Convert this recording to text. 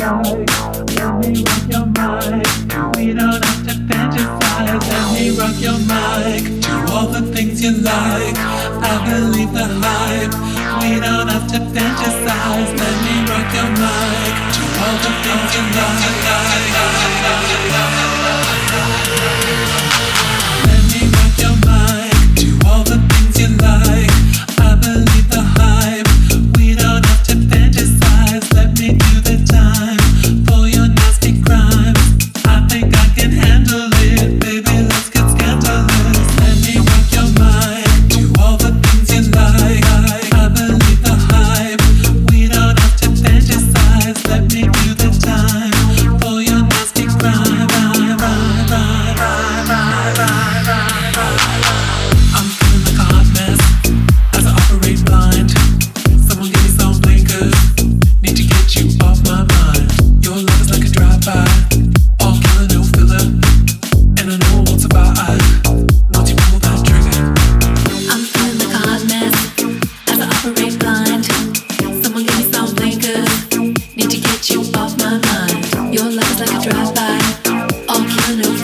like. Let me rock your mic. We don't have to fantasize. Let me rock your mic. Do all the things you like. I believe the hype. We don't have to fantasize. Let me rock your mic. Do all the things you like. Your love's like a drive-by, all killing over.